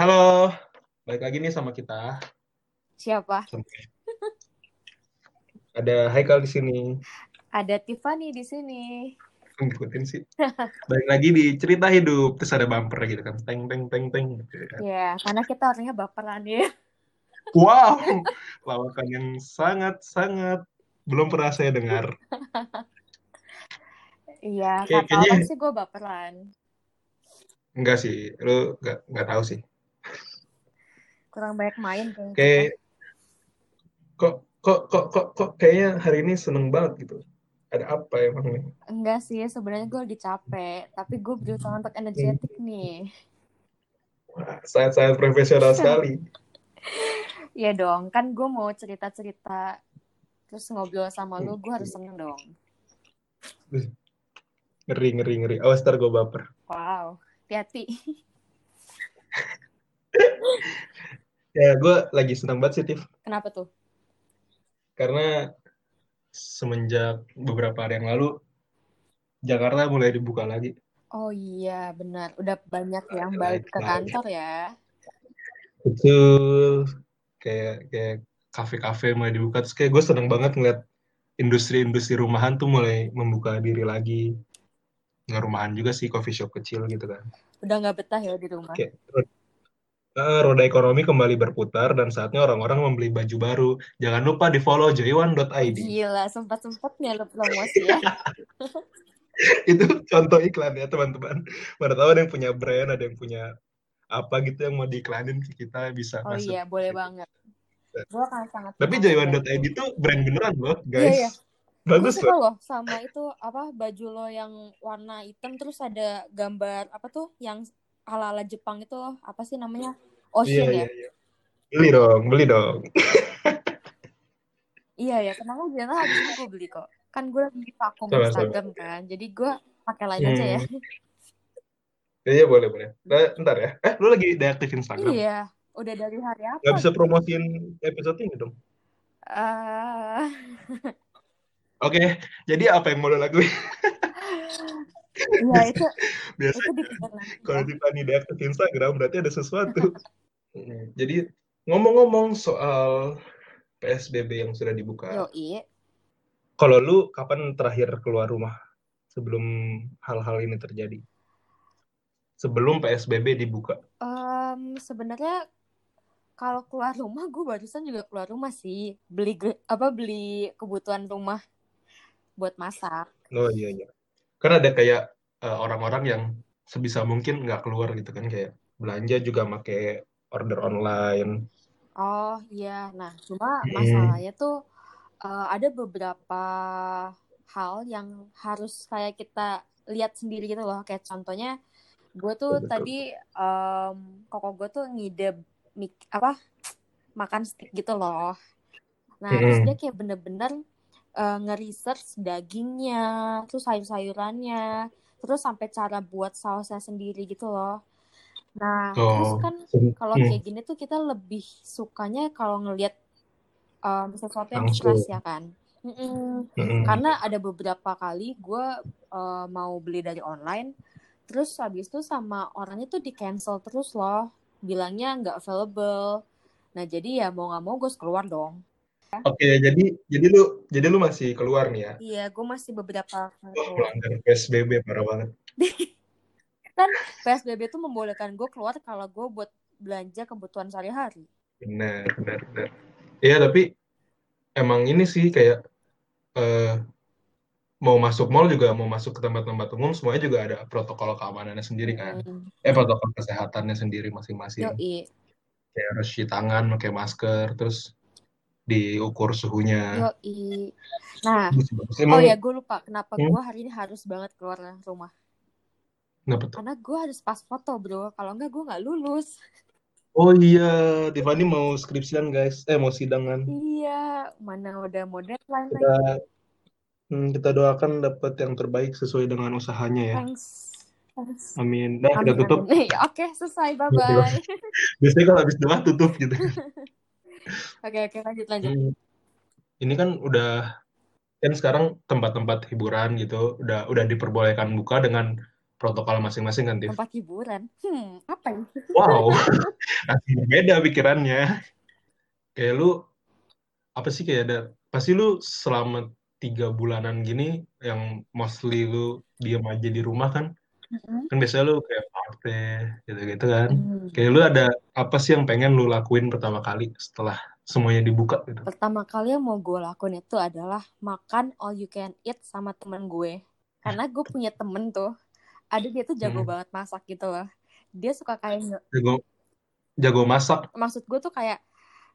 Halo, balik lagi nih sama kita. Siapa? Ada Haikal di sini. Ada Tiffany di sini. Ngikutin sih. Balik lagi di cerita hidup, terus ada bumper gitu kan. Teng teng teng teng. gitu kan. Ya, karena kita orangnya baperan ya. Wow, lawakan yang sangat-sangat belum pernah saya dengar. Iya, Kayak- kata orang kayaknya- sih gue baperan. Enggak sih, lu enggak, enggak tahu sih. Kurang banyak main kayaknya. Kayak kok kok kok kok kok kayaknya hari ini seneng banget gitu. Ada apa emang nih? Enggak sih, sebenarnya gue lagi capek. Tapi gue berusaha untuk energetik nih. Wah, sangat-sangat profesional sekali. Iya dong, kan gue mau cerita-cerita terus ngobrol sama lu, gue harus seneng dong. Ngeri ngeri ngeri. Awas ntar gue baper. Wow, hati-hati. Ya, gue lagi senang banget sih, Tif. Kenapa tuh? Karena semenjak beberapa hari yang lalu, Jakarta mulai dibuka lagi. Oh iya, benar. Udah banyak yang balik ke kantor ya. Betul. Kayak kayak kafe-kafe mulai dibuka. Terus kayak gue seneng banget ngeliat industri-industri rumahan tuh mulai membuka diri lagi. Nggak rumahan juga sih, coffee shop kecil gitu kan. Udah nggak betah ya di rumah. Kayak eh, roda ekonomi kembali berputar dan saatnya orang-orang membeli baju baru. Jangan lupa di follow joywan.id. Gila, sempat-sempatnya lo promosi ya. itu contoh iklan ya teman-teman mana tahu ada yang punya brand ada yang punya apa gitu yang mau diiklanin ke kita bisa Oh masuk iya, boleh banget. Gue akan sangat tapi joywan.id itu brand beneran loh Iya, guys iya. bagus Gue suka loh loh sama itu apa baju lo yang warna hitam terus ada gambar apa tuh yang ala-ala Jepang itu loh. Apa sih namanya? iya Ocean iya ya? iya beli dong beli dong Iya ya, kenapa bilang habis ini gue beli kok. Kan gue lagi vakum. Instagram kan. Jadi gue pakai lain aja ya. Hmm. iya boleh boleh nah, ntar ya eh lu lagi deaktif Instagram Iya, udah dari hari apa? nggak bisa promosiin episode ini dong Eh, oke jadi apa yang mau lo lakuin Iya itu biasa itu nanti kalau ya. Tiffany deaktif Instagram berarti ada sesuatu jadi ngomong-ngomong soal PSBB yang sudah dibuka Yoi. Kalau lu kapan terakhir keluar rumah sebelum hal-hal ini terjadi? Sebelum PSBB dibuka. Em, sebenarnya kalau keluar rumah gue barusan juga keluar rumah sih beli apa beli kebutuhan rumah buat masak Oh iya iya. Kan ada kayak eh, orang-orang yang sebisa mungkin nggak keluar gitu kan kayak belanja juga pakai order online. oh iya nah cuma Hmm. masalahnya tuh eh, ada beberapa hal yang harus kayak kita lihat sendiri gitu loh kayak contohnya gue tuh Betul. tadi em, koko gue tuh ngide mik- apa makan steak gitu loh nah terus Hmm. dia kayak bener-bener eh, nge-research dagingnya, terus sayur-sayurannya, terus sampai cara buat sausnya sendiri gitu loh. Nah, terus Oh. kan kalau Hmm. kayak gini tuh kita lebih sukanya kalau ngelihat em, sesuatu yang fresh ya kan. Mm-mm. Mm-mm. Karena ada beberapa kali gue eh, mau beli dari online, terus habis itu sama orangnya tuh di cancel terus loh, bilangnya nggak available. Nah jadi ya mau nggak mau gue keluar dong. Oke, jadi jadi lu jadi lu masih keluar nih ya? Iya, gue masih beberapa kali Wah, melanggar PSBB parah banget. Kan PSBB tuh membolehkan gue keluar kalau gue buat belanja kebutuhan sehari-hari. Benar, benar, benar. Iya, tapi emang ini sih kayak eh, mau masuk mall juga mau masuk ke tempat-tempat umum semuanya juga ada protokol keamanannya sendiri kan. Hmm. Eh protokol kesehatannya sendiri masing-masing. Kayak harus cuci tangan, pakai masker, terus diukur suhunya. yoi. Nah, oh Emang ya gue lupa kenapa Hmm? gue hari ini harus banget keluar rumah. kenapa tuh? Karena gue harus pas foto bro, kalau enggak gue nggak lulus. Oh iya, Tiffany mau skripsian guys. Eh mau sidangan. Iya, mana udah mau deadline Kita lagi. hmm, kita doakan dapat yang terbaik sesuai dengan usahanya ya. Thanks. Amin. Nah, Amin, udah tutup. Oke, selesai. Bye-bye. Biasanya kalau habis doa tutup gitu. Oke, oke, lanjut, lanjut. Hmm. Ini kan udah kan sekarang tempat-tempat hiburan gitu udah udah diperbolehkan buka dengan protokol masing-masing kan, Tiff? tempat hiburan hmm apa ya Wow, beda pikirannya. Kayak lu, apa sih kayak ada, pasti lu selama tiga bulanan gini, yang mostly lu diem aja di rumah kan, Mm-mm. kan biasanya lu kayak party, gitu-gitu kan. Hmm. Kayak lu ada apa sih yang pengen lu lakuin pertama kali setelah semuanya dibuka gitu? pertama kali yang mau gue lakuin itu adalah makan all you can eat sama temen gue karena gue punya temen tuh ada dia tuh jago Hmm. banget masak gitu loh dia suka kayak nge- Jago, jago masak, maksud gue tuh kayak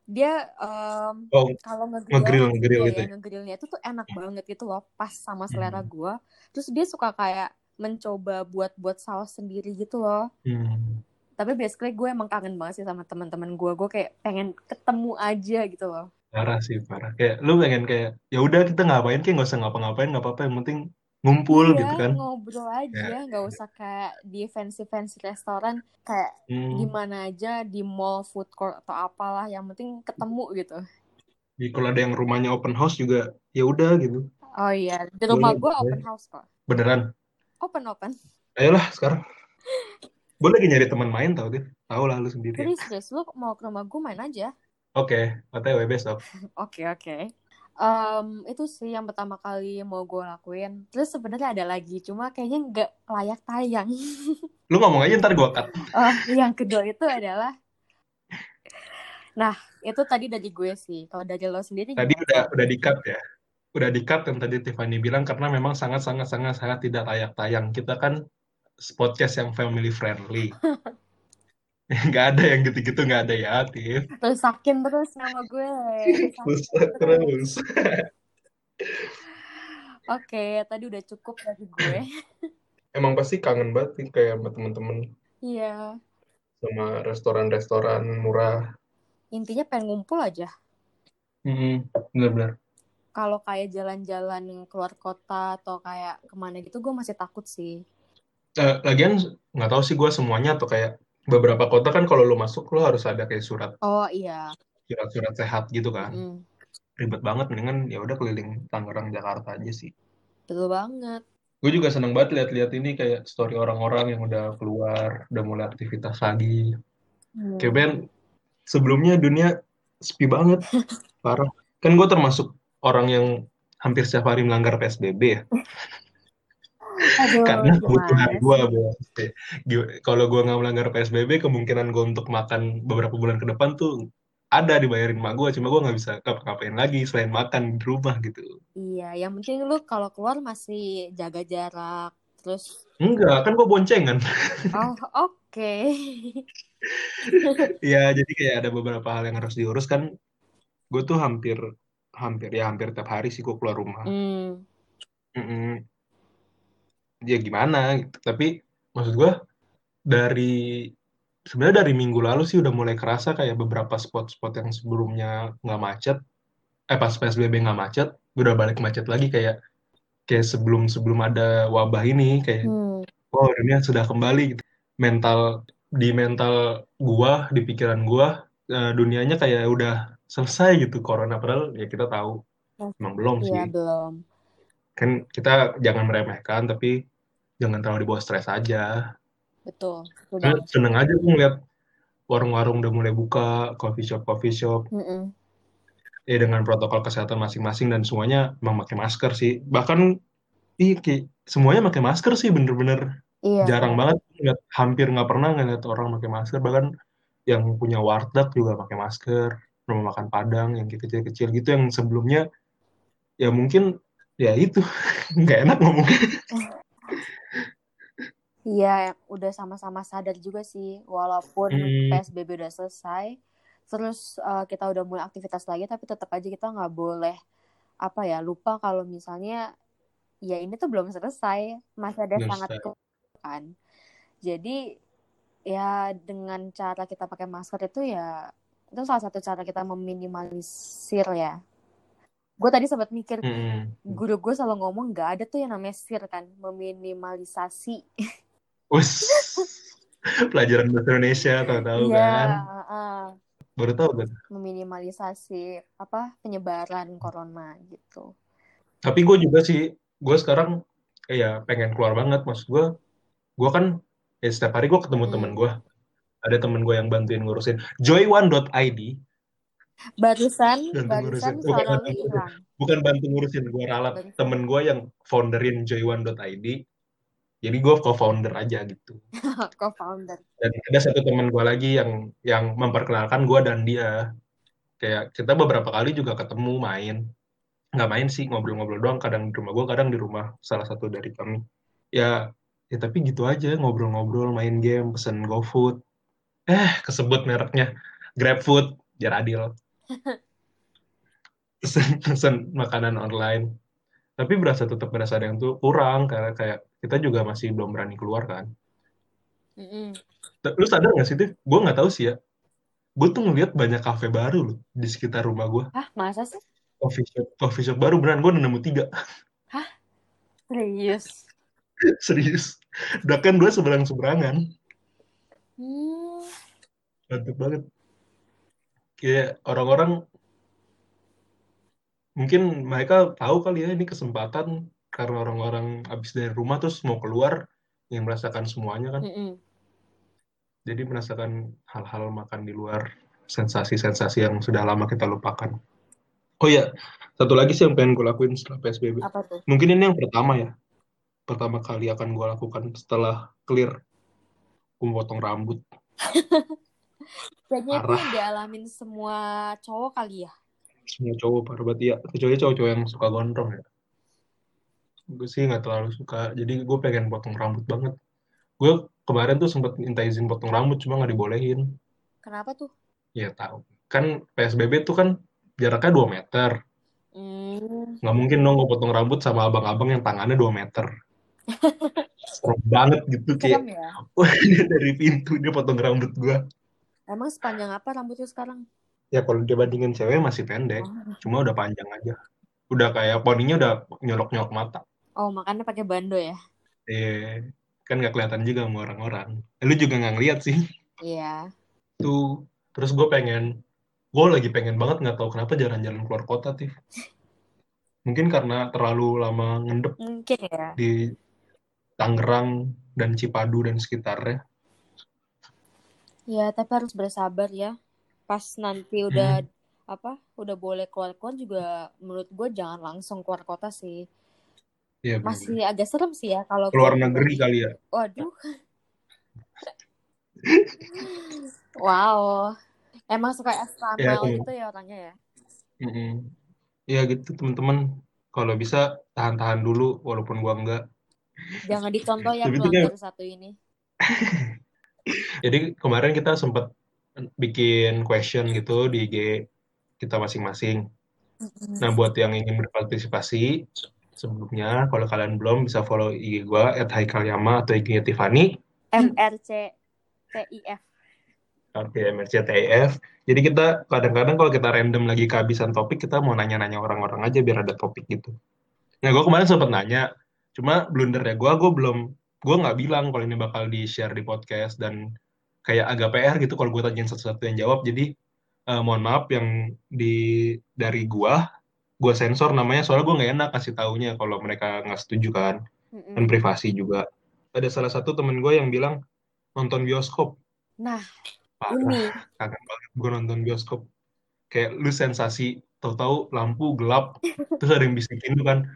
dia em, oh kalau ngegrill, ngegrill iya gitu ya ngegrillnya itu tuh enak banget gitu loh pas sama selera Hmm. gue terus dia suka kayak mencoba buat buat saus sendiri gitu loh Hmm. tapi basically gue emang kangen banget sih sama teman-teman gue gue kayak pengen ketemu aja gitu loh Parah sih, parah. Kayak lu pengen kayak, ya udah kita ngapain kayak nggak usah ngapa-ngapain, nggak apa-apa, yang penting ngumpul iya gitu kan. ngobrol aja nggak usah kayak di fancy fancy restoran kayak Hmm. di mana aja di mall food court atau apalah yang penting ketemu gitu Jadi kalau ada yang rumahnya open house juga, ya udah gitu. oh iya di rumah gue open house kok Beneran. Open open Ayolah sekarang. Gue lagi nyari teman main tau deh. Tahu lah lu sendiri. serius serius lu mau ke rumah gue main aja Oke, OTW besok. Oke oke. Em, itu sih yang pertama kali mau gue lakuin. Terus sebenarnya ada lagi, cuma kayaknya nggak layak tayang. Lu ngomong aja ntar gue cut. Oh, yang kedua itu adalah, nah itu tadi dari gue sih. Kalau dari lo sendiri Tadi gimana? udah udah di cut ya. Udah di cut yang tadi Tiffany bilang karena memang sangat sangat sangat sangat tidak layak tayang. Kita kan podcast yang family friendly. Nggak ada yang gitu-gitu nggak ada ya, Tiff. Rusakin terus nama gue. Rusak terus. terus. Oke, tadi udah cukup dari gue. Emang pasti kangen banget nih kayak sama temen-temen Iya, sama restoran-restoran murah. intinya pengen ngumpul aja. Hmm, bener-bener. Kalau kayak jalan-jalan keluar kota atau kayak ke mana gitu, gue masih takut sih. Eh, lagian nggak tahu sih gue semuanya atau kayak beberapa kota kan kalau lu masuk lu harus ada kayak surat Oh iya. surat-surat sehat gitu kan. Mm-mm. Ribet banget mendingan ya udah keliling Tangerang Jakarta aja sih. Betul banget. Gue juga seneng banget lihat-lihat ini kayak story orang-orang yang udah keluar, udah mulai aktivitas lagi. Hmm. Kayak Ben, sebelumnya dunia sepi banget, parah. Kan gue termasuk orang yang hampir setiap hari melanggar PSBB ya. Aduh, Karena kebutuhan gue, Kalau gue nggak melanggar PSBB, kemungkinan gue untuk makan beberapa bulan ke depan tuh ada dibayarin emak gue, cuma gue nggak bisa ngapa-ngapain lagi selain makan di rumah gitu. Iya, yang penting lu kalau keluar masih jaga jarak. Terus, Enggak, kan gue boncengan. oh oke. Ya, jadi kayak ada beberapa hal yang harus diurus kan. Gue tuh hampir, hampir ya hampir tiap hari sih gue keluar rumah. Hmm, Mm-mm. Ya gimana gitu. Tapi maksud gue dari sebenarnya dari minggu lalu sih udah mulai kerasa kayak beberapa spot-spot yang sebelumnya nggak macet. Eh pas PSBB nggak macet, udah balik macet lagi kayak kayak sebelum sebelum ada wabah ini kayak hmm, oh dunia sudah kembali gitu. Mental di mental gua, di pikiran gua eh, dunianya kayak udah selesai gitu corona padahal ya kita tahu emang belum iya sih. belum. Kan kita jangan meremehkan tapi jangan terlalu dibawa stres aja. Betul, banget. seneng aja gue ngeliat warung-warung udah mulai buka, coffee shop coffee shop Mm-mm. ya dengan protokol kesehatan masing-masing dan semuanya emang pakai masker sih. Bahkan ih, kayak semuanya pakai masker sih bener-bener Iya, jarang banget ngeliat, hampir nggak pernah ngeliat orang pakai masker bahkan yang punya warteg juga pakai masker rumah makan Padang yang kecil-kecil gitu yang sebelumnya ya mungkin ya itu nggak enak ngomong iya, udah sama-sama sadar juga sih, walaupun Hmm. PSBB udah selesai, terus eh, kita udah mulai aktivitas lagi, tapi tetap aja kita nggak boleh apa ya lupa kalau misalnya ya ini tuh belum selesai, masih ada belum sangat kan. Jadi ya dengan cara kita pakai masker itu ya itu salah satu cara kita meminimalisir ya. Gue tadi sempat mikir Hmm. guru gue selalu ngomong nggak ada tuh yang namanya sir kan meminimalisasi. Wes, pelajaran bahasa Indonesia tahu-tahu Iya, kan heeh. baru tahu kan meminimalisasi apa penyebaran corona gitu. tapi gue juga sih gue sekarang ya pengen keluar banget maksud gue gue kan ya setiap hari gue ketemu Hmm. temen gue ada temen gue yang bantuin ngurusin. joyone.id Barusan, bantu barusan ngurusin. bukan bantu hilang. bukan bantu ngurusin gue ralat. Temen gue yang founderin joyone.id jadi gue co-founder aja gitu. Co-founder. dan ada satu teman gue lagi yang yang memperkenalkan gue dan dia. Kayak kita beberapa kali juga ketemu main. Nggak main sih ngobrol-ngobrol doang. Kadang di rumah gue kadang di rumah salah satu dari kami. Ya ya tapi gitu aja ngobrol-ngobrol main game pesen GoFood eh kesebut mereknya. GrabFood biar adil. Pesen pesen makanan online. Tapi berasa tetap berasa ada yang tuh kurang karena kayak kita juga masih belum berani keluar kan. Mm-mm. lu sadar nggak sih tuh gue nggak tahu sih ya. Gue tuh ngeliat banyak kafe baru loh di sekitar rumah gue Hah, masa sih? coffee shop coffee shop baru beneran gue udah nemu tiga. Serius? serius. Udah kan dua seberang seberangan Hmm. mantep banget kayak orang-orang mungkin mereka tahu kali ya ini kesempatan karena orang-orang habis dari rumah terus mau keluar yang merasakan semuanya kan Mm-mm. jadi merasakan hal-hal makan di luar sensasi-sensasi yang sudah lama kita lupakan oh ya satu lagi sih yang pengen gue lakuin setelah PSBB Apa tuh? mungkin ini yang pertama ya pertama kali akan gue lakukan setelah clear gue potong rambut. Kayaknya itu yang dialamin semua cowok kali ya. semua cowok parah banget. Ya kecuali cowok-cowok yang suka gondrong ya. Gue sih nggak terlalu suka. Jadi gue pengen potong rambut banget. Gue kemarin tuh sempat minta izin potong rambut cuma nggak dibolehin. Kenapa tuh? ya tahu. Kan PSBB tuh kan jaraknya 2 meter. Hmm. nggak mungkin dong gue potong rambut sama abang-abang yang tangannya 2 meter serem banget gitu kayak Serem ya. wah dia dari pintu dia potong rambut gue Emang sepanjang apa rambutnya sekarang? ya kalau dibandingin cewek masih pendek Oh, cuma udah panjang aja udah kayak poninya udah nyolok-nyolok mata oh makanya pakai bando ya? eh kan nggak kelihatan juga sama orang-orang Eh, lu juga nggak ngeliat sih Iya. tuh terus gue pengen gue lagi pengen banget nggak tahu kenapa jalan-jalan keluar kota Tif mungkin karena terlalu lama ngendep Mungkin ya. di Tangerang dan Cipadu dan sekitarnya Ya, tapi harus bersabar ya. Pas nanti udah apa? Udah boleh keluar-keluar juga menurut gue jangan langsung keluar kota sih. Iya bener-bener. Masih agak serem sih ya kalau keluar keluar negeri kali ya Waduh. Wow. Emang suka Ya, eksternal temen. gitu ya orangnya ya? Mm-mm. ya gitu teman-teman kalau bisa tahan-tahan dulu walaupun gua enggak Jangan dicontoh ya pelanggar satu ini. jadi kemarin kita sempat bikin question gitu di IG kita masing-masing Nah, buat yang ingin berpartisipasi, sebelumnya kalau kalian belum bisa follow IG gua @haikalyama atau IG-nya Tiffany, MRC TIF. Oke, MRCTIF. Jadi kita kadang-kadang kalau kita random lagi kehabisan topik, kita mau nanya-nanya orang-orang aja biar ada topik gitu. Nah, gue kemarin sempat nanya, cuma blundernya gue, gue belum, gue nggak bilang kalau ini bakal di-share di podcast dan kayak agak PR gitu kalau gue tanyain satu-satu yang jawab. Jadi eh, mohon maaf yang di dari gua, gua sensor namanya soalnya gue nggak enak kasih taunya kalau mereka nggak setuju kan, Mm-mm. dan privasi juga. Ada salah satu temen gue yang bilang nonton bioskop. Nah, Parah, ini kangen banget gue nonton bioskop. Kayak lu sensasi, tahu-tahu lampu gelap, terus ada yang bisikin lu kan,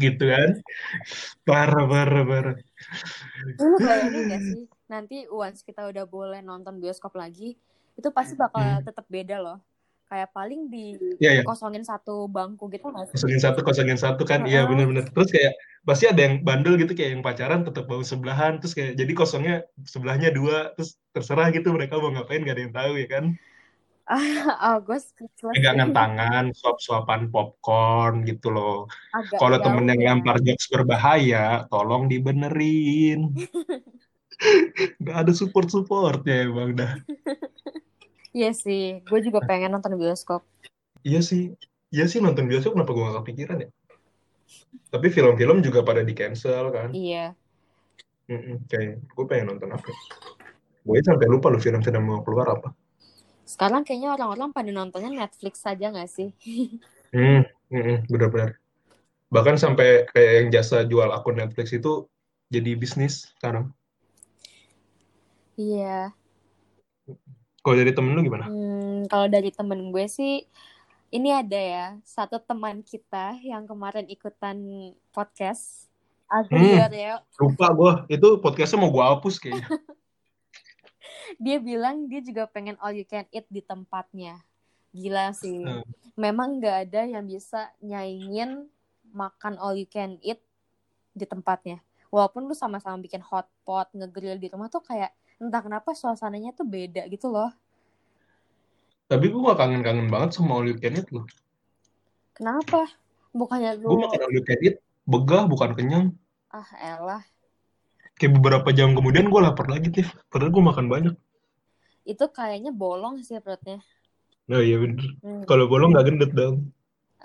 gitu kan. Parah, parah, parah. lu bayangin gak sih? Nanti once kita udah boleh nonton bioskop lagi, itu pasti bakal Hmm. tetap beda loh. Kayak paling di Iya, iya. kosongin satu bangku gitu nggak sih? Kosongin satu, kosongin satu kan. Iya, Heeh. bener-bener. Terus kayak, pasti ada yang bandel gitu, kayak yang pacaran tetap mau sebelahan. Terus kayak, jadi kosongnya sebelahnya dua. Terus terserah gitu mereka mau ngapain, gak ada yang tahu ya kan. oh, gue speechless. Pegangan tangan, suap-suapan popcorn gitu loh. Agak Kalau temen yang ya. lempar jokes berbahaya, tolong dibenerin. Gak ada support-supportnya emang dah. Iya sih, gue juga pengen nonton bioskop. Iya sih, iya sih nonton bioskop kenapa gue gak kepikiran ya? Tapi film-film juga pada di cancel kan. Iya. Mm-mm, kayak gue pengen nonton apa? Gue sampai lupa loh film-film mau keluar apa. Sekarang kayaknya orang-orang pada nontonnya Netflix saja nggak sih? Hmm, mm-mm, bener-bener. Bahkan sampai kayak yang jasa jual akun Netflix itu jadi bisnis sekarang. Iya. Kalau dari temen lu gimana? Hmm, kalau dari temen gue sih, ini ada ya, satu teman kita yang kemarin ikutan podcast. Hmm. Reo. Lupa gue, itu podcastnya mau gue hapus kayaknya. Dia bilang dia juga pengen all you can eat di tempatnya. Gila sih. Hmm. Memang nggak ada yang bisa nyaingin makan all you can eat di tempatnya. Walaupun lu sama-sama bikin hotpot, ngegrill di rumah tuh kayak entah kenapa suasananya tuh beda gitu loh. Tapi gue gak kangen-kangen banget sama all you can eat loh. Kenapa? Bukannya Gue lu makan all you can eat, begah bukan kenyang. ah elah. Kayak beberapa jam kemudian gue lapar lagi nih. Padahal gue makan banyak. Itu kayaknya bolong sih perutnya. Nah iya bener. Hmm. Kalau bolong gak gendut dong.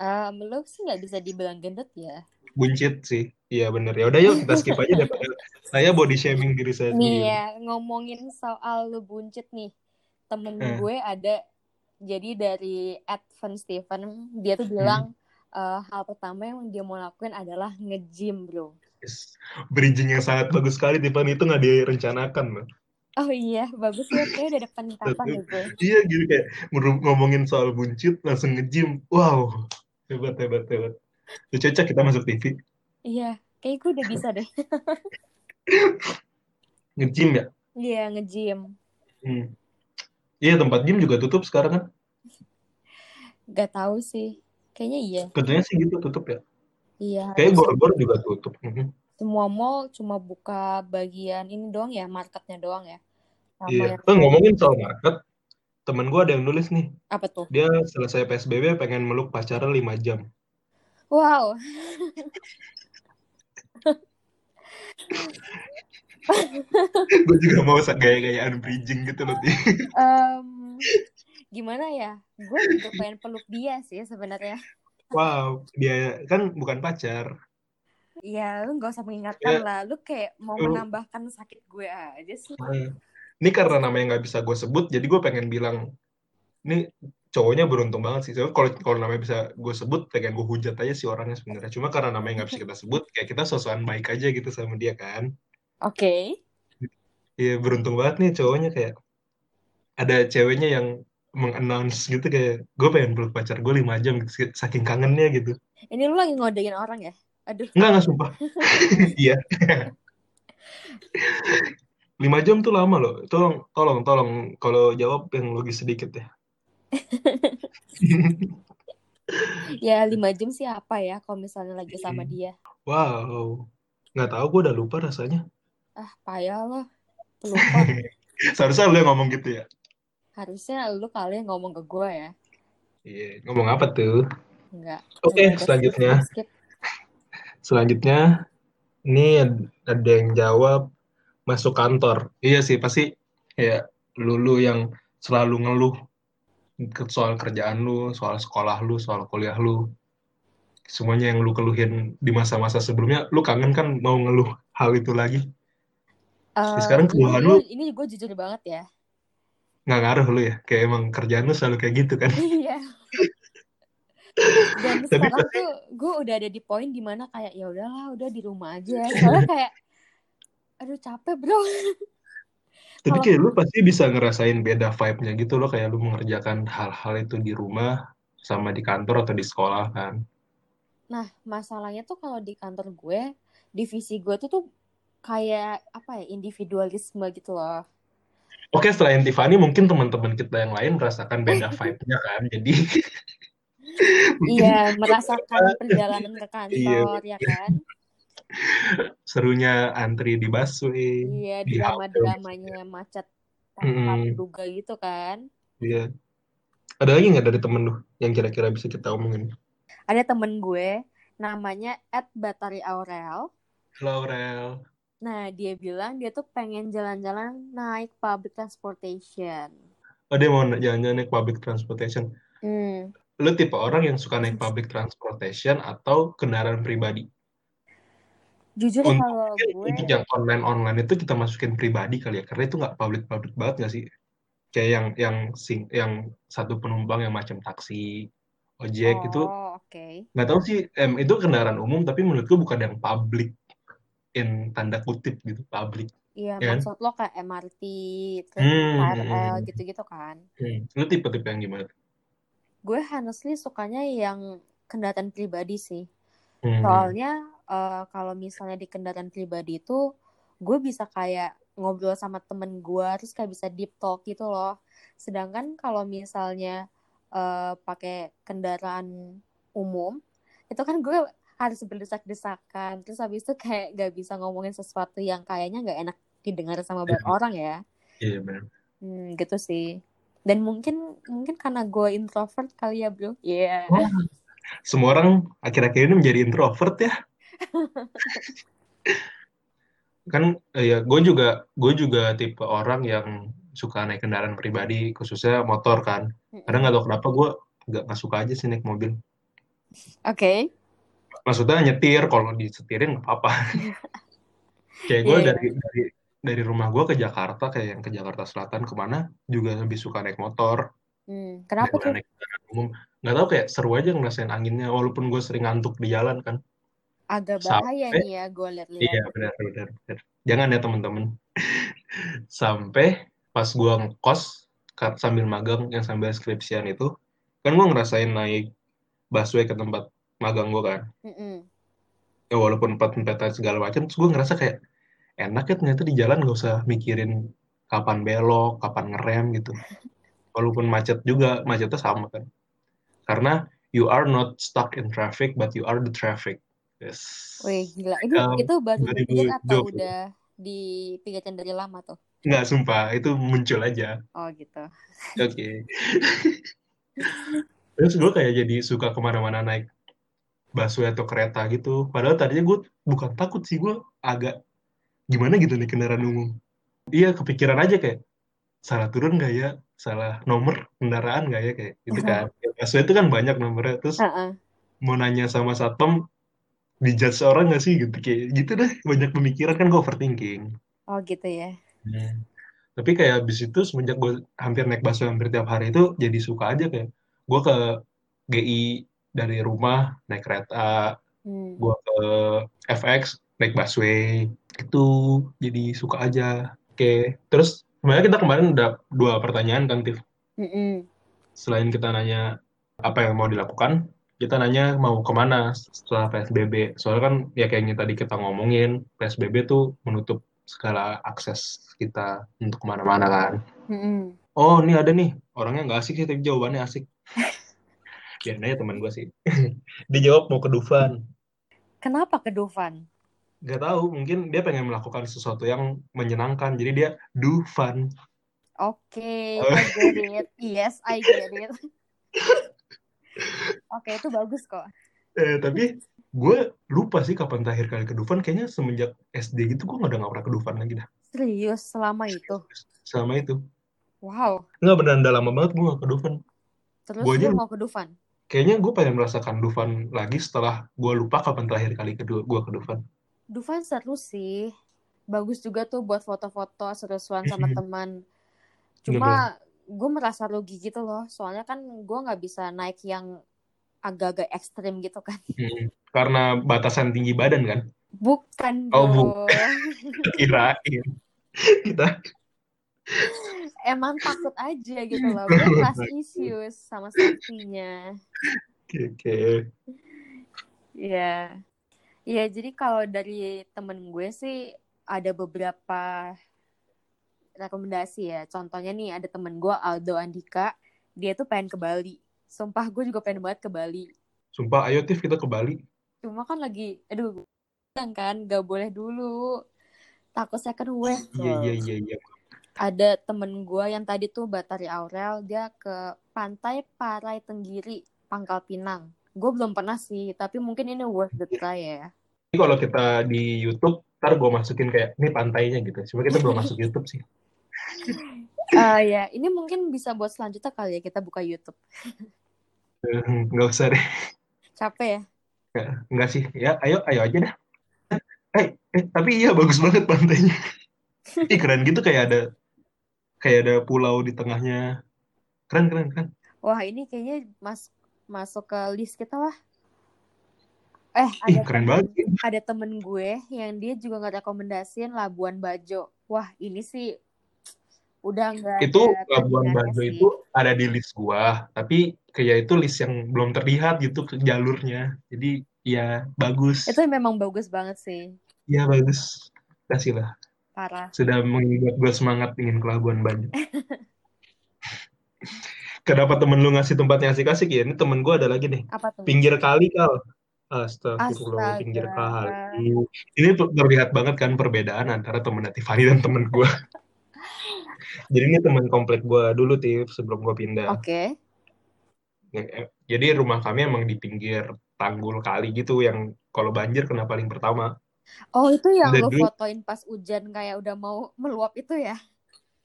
Um, lu sih nggak bisa dibilang gendut ya. Buncit sih. Iya bener. Ya udah yuk kita skip aja daripada saya body shaming diri saya Nih ya, ngomongin soal lu buncit nih. Temen Eh. gue ada, jadi dari Advan Steven, dia Hmm. tuh bilang eh, hal pertama yang dia mau lakuin adalah nge-gym bro. Yes. Bridging yang sangat bagus sekali Tiffany itu nggak direncanakan loh. Oh iya, bagus ya, kayaknya udah ada peningkatan ya gue. Iya gitu kayak ngomong- ngomongin soal buncit langsung nge-gym. Wow. Hebat hebat hebat. Ya, cocok kita masuk TV. Iya, kayak gue udah bisa deh. Nge-gym ya. Iya, nge-gym. Hmm. Iya tempat gym juga tutup sekarang kan. Gak tahu sih. Kayaknya iya. Katanya sih gitu tutup ya. Iya, Kayak gor-gor juga tutup. Mhm. semua mall cuma buka bagian ini doang ya, marketnya doang ya. Sama Iya. yang Eh, ngomongin soal market, temen gue ada yang nulis nih. apa tuh? Dia selesai PSBB pengen meluk pacarnya 5 jam. Wow, gue juga mau gaya-gayaan bridging gitu loh. Em, gimana ya? Gue juga pengen peluk dia sih sebenarnya. Wow, dia kan bukan pacar. Ya, lu gak usah mengingatkan Ya. lah. Lu kayak mau Lu- menambahkan sakit gue aja sih. Ini karena namanya nggak bisa gue sebut, jadi gue pengen bilang, ini cowoknya beruntung banget sih. Soalnya kalau kalau namanya bisa gue sebut, pengen gue hujat aja sih orangnya sebenarnya. Cuma karena namanya nggak bisa kita sebut, kayak kita sosokan baik aja gitu sama dia kan. Oke. Iya beruntung banget nih cowoknya kayak ada ceweknya yang mengannounce gitu kayak gue pengen peluk pacar gue 5 jam gitu, saking kangennya gitu. Ini lu lagi ngodein orang ya? Aduh. Enggak, enggak sumpah. Iya. 5 jam tuh lama loh. Tolong, tolong, tolong. Kalau jawab yang logis sedikit ya. Ya, 5 jam sih apa ya kalau misalnya lagi sama dia. Wow. Nggak tahu gue udah lupa rasanya. Ah, payah loh. Pelupa. Seharusnya lu yang ngomong gitu ya. Harusnya lu kali ngomong ke gue ya. Iya, ngomong apa tuh? Enggak. Oke, Udah, selanjutnya. skip. Selanjutnya, ini ad- ada yang jawab masuk kantor. Iya sih, pasti kayak lulu yang selalu ngeluh soal kerjaan lu, soal sekolah lu, soal kuliah lu. Semuanya yang lu keluhin di masa-masa sebelumnya, lu kangen kan mau ngeluh hal itu lagi? Eh, sekarang ini, keluhan lu ini gue jujur banget ya. Nggak ngaruh lu ya? Kayak emang kerjaan lu selalu kayak gitu kan? Iya. Dan Tapi sekarang pasti, tuh gue udah ada di poin di mana kayak ya udahlah, udah di rumah aja. Soalnya kayak, aduh capek bro. tapi Kalau kayak lu pasti bisa ngerasain beda vibe-nya gitu loh, kayak lu mengerjakan hal-hal itu di rumah sama di kantor atau di sekolah kan? Nah, masalahnya tuh kalau di kantor gue, divisi gue tuh tuh kayak apa ya, individualisme gitu loh. Oke, selain Tiffany, mungkin teman-teman kita yang lain merasakan beda vibe-nya kan. Jadi Iya, merasakan perjalanan ke iya, kantor ya kan. serunya antri di busway, Iya, di drama-dramanya macet tanpa terduga gitu kan. iya. Ada lagi nggak dari temen lu yang kira-kira bisa kita omongin? Ada temen gue namanya Ed Batari Aurel. Laurel. Nah, dia bilang dia tuh pengen jalan-jalan naik public transportation. Oh, dia mau jalan-jalan naik public transportation. Hmm. Lu tipe orang yang suka naik public transportation atau kendaraan pribadi? Jujur Untuk kalau gue, untuk yang online-online itu kita masukin pribadi kali ya, karena itu nggak public-public banget nggak sih? Kayak yang yang sing, yang satu penumpang yang macam taksi, ojek itu oh, Oke. Nggak tahu sih, em, itu kendaraan umum, tapi menurutku bukan yang public in tanda kutip gitu, public. Iya, Ya kan? maksud lo kayak MRT, terus Hmm, KRL hmm, gitu-gitu kan. hmm. Lu tipe-tipe yang gimana? Gue honestly sukanya yang kendaraan pribadi sih. Hmm. Soalnya eh, kalau misalnya di kendaraan pribadi itu gue bisa kayak ngobrol sama temen gue terus kayak bisa deep talk gitu loh. Sedangkan kalau misalnya eh, pakai kendaraan umum itu kan gue harus berdesak-desakan terus habis itu kayak gak bisa ngomongin sesuatu yang kayaknya gak enak didengar sama banyak orang ya. Iya benar. Hmm, gitu sih. Dan mungkin mungkin karena gue introvert kali ya bro. Iya. Wah, semua orang akhir-akhir ini menjadi introvert ya. Kan eh, ya gue juga gue juga tipe orang yang suka naik kendaraan pribadi, khususnya motor kan. Kadang nggak tahu kenapa gue nggak nggak suka aja sih naik mobil. Oke. Maksudnya nyetir, kalau disetirin nggak apa-apa. Kayak gue Iya, iya. dari dari dari rumah gue ke Jakarta, kayak yang ke Jakarta Selatan ke mana juga lebih suka naik motor Hmm, kenapa tuh? naik umum. Nggak tahu kayak seru aja ngerasain anginnya, walaupun gue sering ngantuk di jalan kan. Agak bahaya Sampai nih ya gue liat-liat. Iya benar benar benar. Jangan ya teman-teman. Sampai pas gua ngekos sambil magang yang sambil skripsian itu, kan gua ngerasain naik busway ke tempat magang gua kan. Mm-mm. Ya walaupun empat-empatan segala macam, terus gua ngerasa kayak enak ya ternyata di jalan gak usah mikirin kapan belok, kapan ngerem gitu. Walaupun macet juga, macetnya sama kan. Karena you are not stuck in traffic, but you are the traffic. Yes. Wih gila. Itu Um, itu baru dipikir atau 2020. udah dipikirin dari lama tuh? Nggak, sumpah. Itu muncul aja. Oh gitu. Oke. Terus gue kayak jadi suka ke mana-mana naik busway atau kereta gitu. Padahal tadinya gue bukan takut sih, gue agak gimana gitu nih kendaraan umum. Iya, kepikiran aja kayak salah turun nggak ya, salah nomor kendaraan nggak ya kayak gitu kan. Ya, busway itu kan banyak nomornya. Terus Heeh. mau nanya sama satpam, dijudge orang nggak sih gitu kayak gitu deh. Banyak pemikiran kan gue overthinking. Oh gitu ya. Hmm. Tapi kayak abis itu semenjak gue hampir naik busway hampir tiap hari itu jadi suka aja kayak gue ke GI dari rumah naik kereta, Hmm. gue ke FX naik busway itu jadi suka aja. Oke, terus sebenarnya kita kemarin udah dua pertanyaan kan Tiff. Mm-mm. Selain kita nanya apa yang mau dilakukan, kita nanya mau ke mana setelah PSBB. Soalnya kan ya kayak yang tadi kita ngomongin, PSBB tuh menutup segala akses kita untuk ke mana-mana kan. Mm-mm. Oh, ini ada nih. Orangnya nggak asik sih, tapi jawabannya asik. Biarin aja teman gue sih. Dia jawab mau ke Dufan. Kenapa ke Dufan? Gak tahu, mungkin dia pengen melakukan sesuatu yang menyenangkan. Jadi dia do fun. Oke, I get it. Yes, I get it. Oke, itu bagus kok. Eh, tapi gue lupa sih kapan terakhir kali ke Dufan. Kayaknya semenjak SD gitu gue udah gak pernah ke Dufan lagi dah. Serius selama itu. Sama itu. Wow. Nggak benar, udah lama banget gue gak ke Dufan. Terus Gua aja lu mau ke Dufan? Kayaknya gue pengen merasakan Dufan lagi setelah gue lupa kapan terakhir kali kedua gue ke Dufan. Dufan seru sih. Bagus juga tuh buat foto-foto seru-seruan sama teman. Cuma gue merasa rugi gitu loh. Soalnya kan gue nggak bisa naik yang agak-agak ekstrim gitu kan. Hmm, Karena batasan tinggi badan kan. Bukan Oh, bro. Kirain. Kita Emang takut aja gitu loh. Gue trust issues sama safety-nya. Oke, oke. Iya. Iya, jadi kalau dari temen gue sih ada beberapa rekomendasi ya. Contohnya nih ada temen gue Aldo Andika, dia tuh pengen ke Bali. Sumpah gue juga pengen banget ke Bali. Sumpah, ayo Tiff kita ke Bali. Cuma kan lagi, aduh, kan gak boleh dulu. Takut second wave. Iya, iya, iya, iya. Ada temen gue yang tadi tuh Batari Aurel, dia ke pantai Parai Tenggiri, Pangkal Pinang. Gue belum pernah sih, tapi mungkin ini worth the try ya. Ini kalau kita di YouTube, ntar gue masukin kayak, ini pantainya gitu. Cuma kita belum masuk YouTube sih. Ah ya, ini mungkin bisa buat selanjutnya kali ya kita buka YouTube. Eh, Nggak usah deh. Capek ya? Nggak sih. Ya, ayo, ayo aja dah. Eh, eh, tapi iya bagus banget pantainya. Ih, keren gitu kayak ada kayak ada pulau di tengahnya. Keren, keren, keren. Wah, ini kayaknya mas masuk ke list kita lah. Eh, Ih, ada keren temen, banget. ada temen gue yang dia juga ngerekomendasiin Labuan Bajo. Wah, ini sih udah nggak Itu ada Labuan Bajo sih. itu ada di list gua, tapi kayak itu list yang belum terlihat gitu ke jalurnya. Jadi ya bagus. Itu memang bagus banget sih. Ya bagus. Kasih lah. Parah. Sudah membuat gue semangat ingin ke Labuan Bajo. Kenapa temen lu ngasih tempatnya asik-asik ya? Ini temen gue ada lagi nih. Apa tuh? Pinggir kali kal. Astagfirullah, Astaga. pinggir kali. Ini terlihat banget kan perbedaan antara temen Tiffany dan temen gue. Jadi ini temen komplek gue dulu Tiff sebelum gue pindah. Oke. Ya, Jadi rumah kami emang di pinggir tanggul kali gitu yang kalau banjir kena paling pertama. Oh, itu yang Dan lo dulu- fotoin pas hujan kayak udah mau meluap itu ya?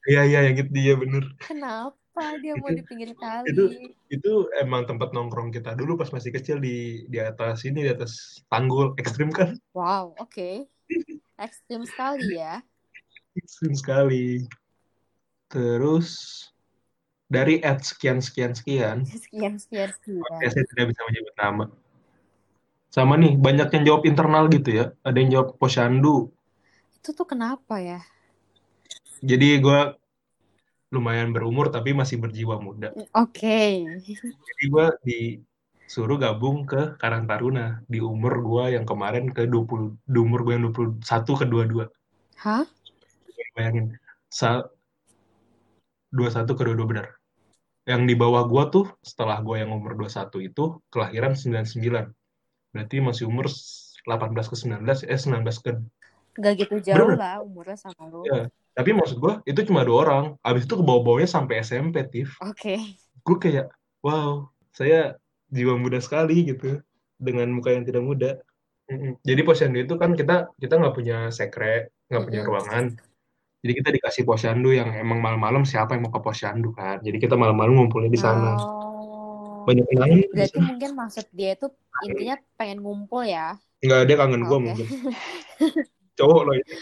Iya iya yang gitu dia bener. Kenapa dia mau Itu- di pinggir kali? itu itu emang tempat nongkrong kita dulu pas masih kecil di di atas ini di atas tanggul ekstrim kan Wow, oke. Ekstrim sekali ya. ekstrim sekali terus dari at sekian sekian sekian Sekian, sekian, sekian. ya saya tidak bisa menyebut nama sama nih banyak yang jawab internal gitu ya ada yang jawab posyandu Itu tuh kenapa ya? jadi gue lumayan berumur tapi masih berjiwa muda Oke. jadi gue disuruh gabung ke Karang Taruna di umur gue yang kemarin ke 20 di umur gue yang 21 ke 22 Hah? bayangin sa 21 ke 22 benar yang di bawah gua tuh setelah gua yang umur 21 itu kelahiran 99 berarti masih umur 18 ke 19 eh 19 ke Gak gitu jauh Bener. lah umurnya sama lo. ya tapi maksud gua itu cuma dua orang abis itu ke bawah-bawahnya sampai SMP Tif Oke. gue kayak wow saya jiwa muda sekali gitu dengan muka yang tidak muda Mm-mm. jadi posyandu itu kan kita kita nggak punya sekre nggak punya ruangan jadi kita dikasih posyandu yang emang malam-malam siapa yang mau ke posyandu kan jadi kita malam-malam ngumpulnya di sana Oh. Banyak kenangan di Berarti sana. mungkin maksud dia itu intinya pengen ngumpul ya. nggak ada kangen gue Oke. mungkin cowok loh itu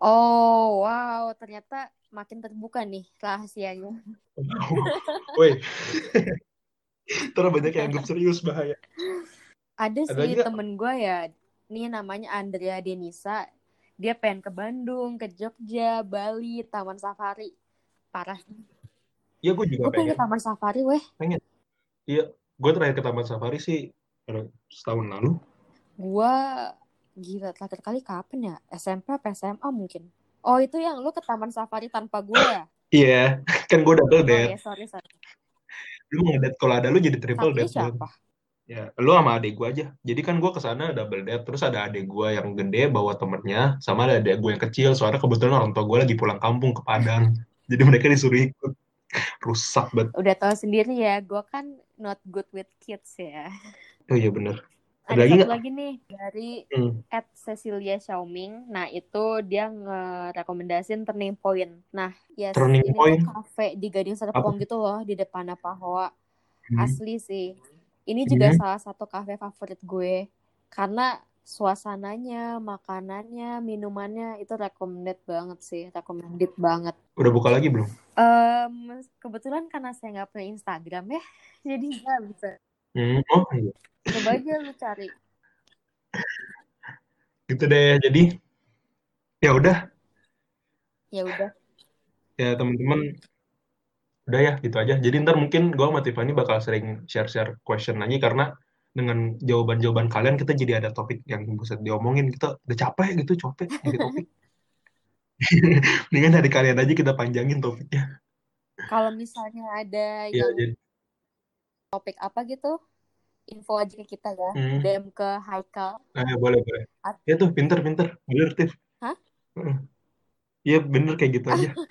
Oh, wow. Ternyata makin terbuka nih rahasianya. woi terus banyak yang anggap serius bahaya Ada Ada sih temen gue ya, ini namanya Andrea Denisa. Dia pengen ke Bandung, ke Jogja, Bali, Taman Safari. Parah. ya gue juga Gue pengen pengen ke Taman Safari, weh. Iya gue terakhir ke taman safari sih ada setahun lalu Gue gila terakhir kali kapan ya? SMP apa SMA mungkin? Oh itu yang lu ke Taman Safari tanpa gue ya? iya kan gue double Oh date ya sorry sorry. lu mau ngedate kalau ada lu jadi triple date siapa? ya lu sama adik gue aja jadi kan gue ke sana double date terus ada adik gue yang gede bawa temennya sama ada adik gue yang kecil soalnya kebetulan orang tua gue lagi pulang kampung ke Padang jadi mereka disuruh ikut rusak banget Udah tahu sendiri ya, gue kan not good with kids ya. oh iya bener Ada Ada lagi satu lagi nih dari hmm. at Cecilia Xiaoming. Nah itu dia ngerekomendasin Turning Point. Nah yes, Turning ini Point? cafe di Gading Serpong gitu loh di depan Pahoa. Hmm. Asli sih. Ini juga Hmm. salah satu cafe favorit gue karena suasananya, makanannya, minumannya itu recommended banget sih, recommended banget. udah buka lagi belum Em, kebetulan karena saya nggak punya Instagram ya, jadi nggak bisa. hmm. oh iya Coba aja lu cari. gitu deh jadi ya udah Ya udah. ya teman-teman udah ya gitu aja jadi ntar mungkin gue sama Tiffany bakal sering share-share question lagi karena dengan jawaban-jawaban kalian kita jadi ada topik yang bisa diomongin kita udah capek gitu capek jadi topik mendingan dari kalian aja kita panjangin topiknya Kalau misalnya ada ya yang jadi topik apa gitu, info aja ke kita ya. Hmm. DM ke Haikal. nah, ya, boleh boleh At- ya tuh pinter pinter bener Tiff Hah? Iya bener kayak gitu aja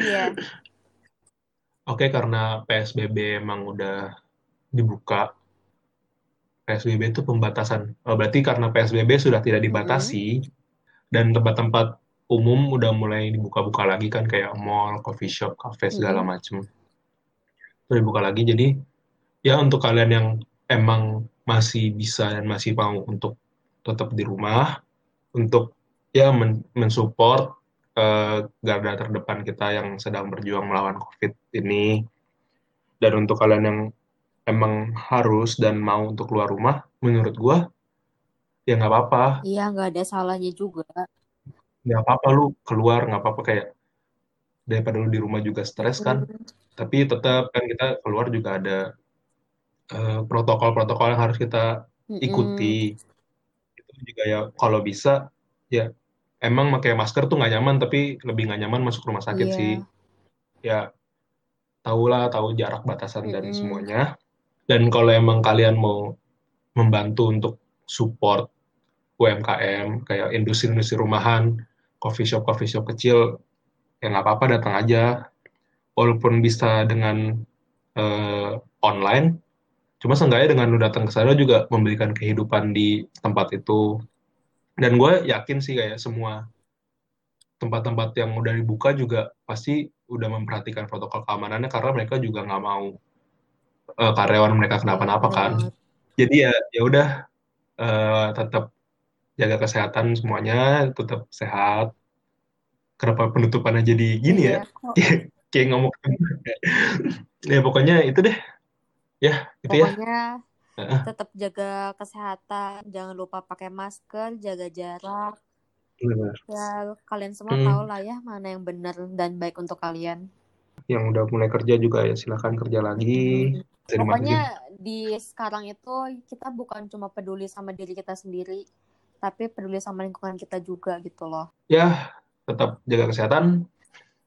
Iya. Oke, karena PSBB emang udah dibuka. PSBB itu pembatasan. Oh, berarti karena PSBB sudah tidak dibatasi dan tempat-tempat umum udah mulai dibuka-buka lagi kan kayak mall, coffee shop, cafe segala Mhm. macem. Itu dibuka lagi. Jadi ya untuk kalian yang emang masih bisa dan masih mau untuk tetap di rumah, untuk ya men- mensupport eh, garda terdepan kita yang sedang berjuang melawan COVID ini. Dan untuk kalian yang emang harus dan mau untuk keluar rumah, menurut gue ya nggak apa-apa. Iya, nggak ada salahnya juga. Nggak apa-apa lu keluar, nggak apa-apa kayak daripada lu di rumah juga stres kan. Hmm. Tapi tetap kan kita keluar juga ada eh, protokol-protokol yang harus kita Mm-mm. ikuti. Itu juga ya kalau bisa ya emang pakai masker tuh nggak nyaman tapi lebih nggak nyaman masuk rumah sakit Iya. sih. Ya tahulah tahu jarak batasan dan Mm-mm. semuanya. Dan kalau emang kalian mau membantu untuk support UMKM kayak industri-industri rumahan, coffee shop coffee shop kecil, ya nggak apa-apa datang aja. Walaupun bisa dengan eh, online, cuma seenggaknya dengan lu datang ke sana juga memberikan kehidupan di tempat itu. Dan gue yakin sih kayak semua tempat-tempat yang udah dibuka juga pasti udah memperhatikan protokol keamanannya karena mereka juga nggak mau eh, karyawan mereka kenapa-napa Bener kan. Jadi ya ya udah eh, tetap jaga kesehatan semuanya, tetap sehat. Kenapa penutupannya jadi gini ya? Kok. Kayak ngomong ya pokoknya itu deh. Ya, itu ya. Pokoknya Heeh. tetap jaga kesehatan, jangan lupa pakai masker, jaga jarak. Benar. Ya, kalian semua Hmm. tahu lah ya mana yang benar dan baik untuk kalian. Yang udah mulai kerja juga ya silakan kerja lagi. Kasih. Pokoknya di sekarang itu kita bukan cuma peduli sama diri kita sendiri, tapi peduli sama lingkungan kita juga gitu loh. Ya, tetap jaga kesehatan.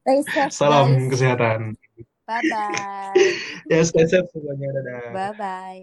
Safe Salam guys. kesehatan. Bye bye. Ya, stay safe semuanya. Dadah. Bye bye.